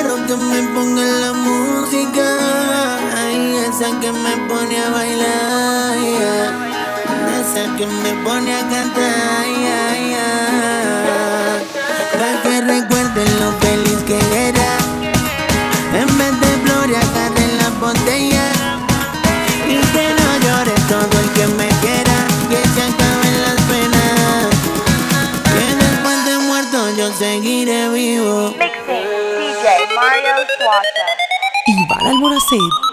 quiero que me ponga la música. Ay, esa que me pone a bailar. Esa que me pone a cantar. Ay, Para que recuerden lo feliz que era. En vez de gloria, agarre la botella. Y que no llore todo el que me quiera. Que se acaben las penas. Que después de muerto yo seguiré vivo. Mario Suaza. Iván Almonacid.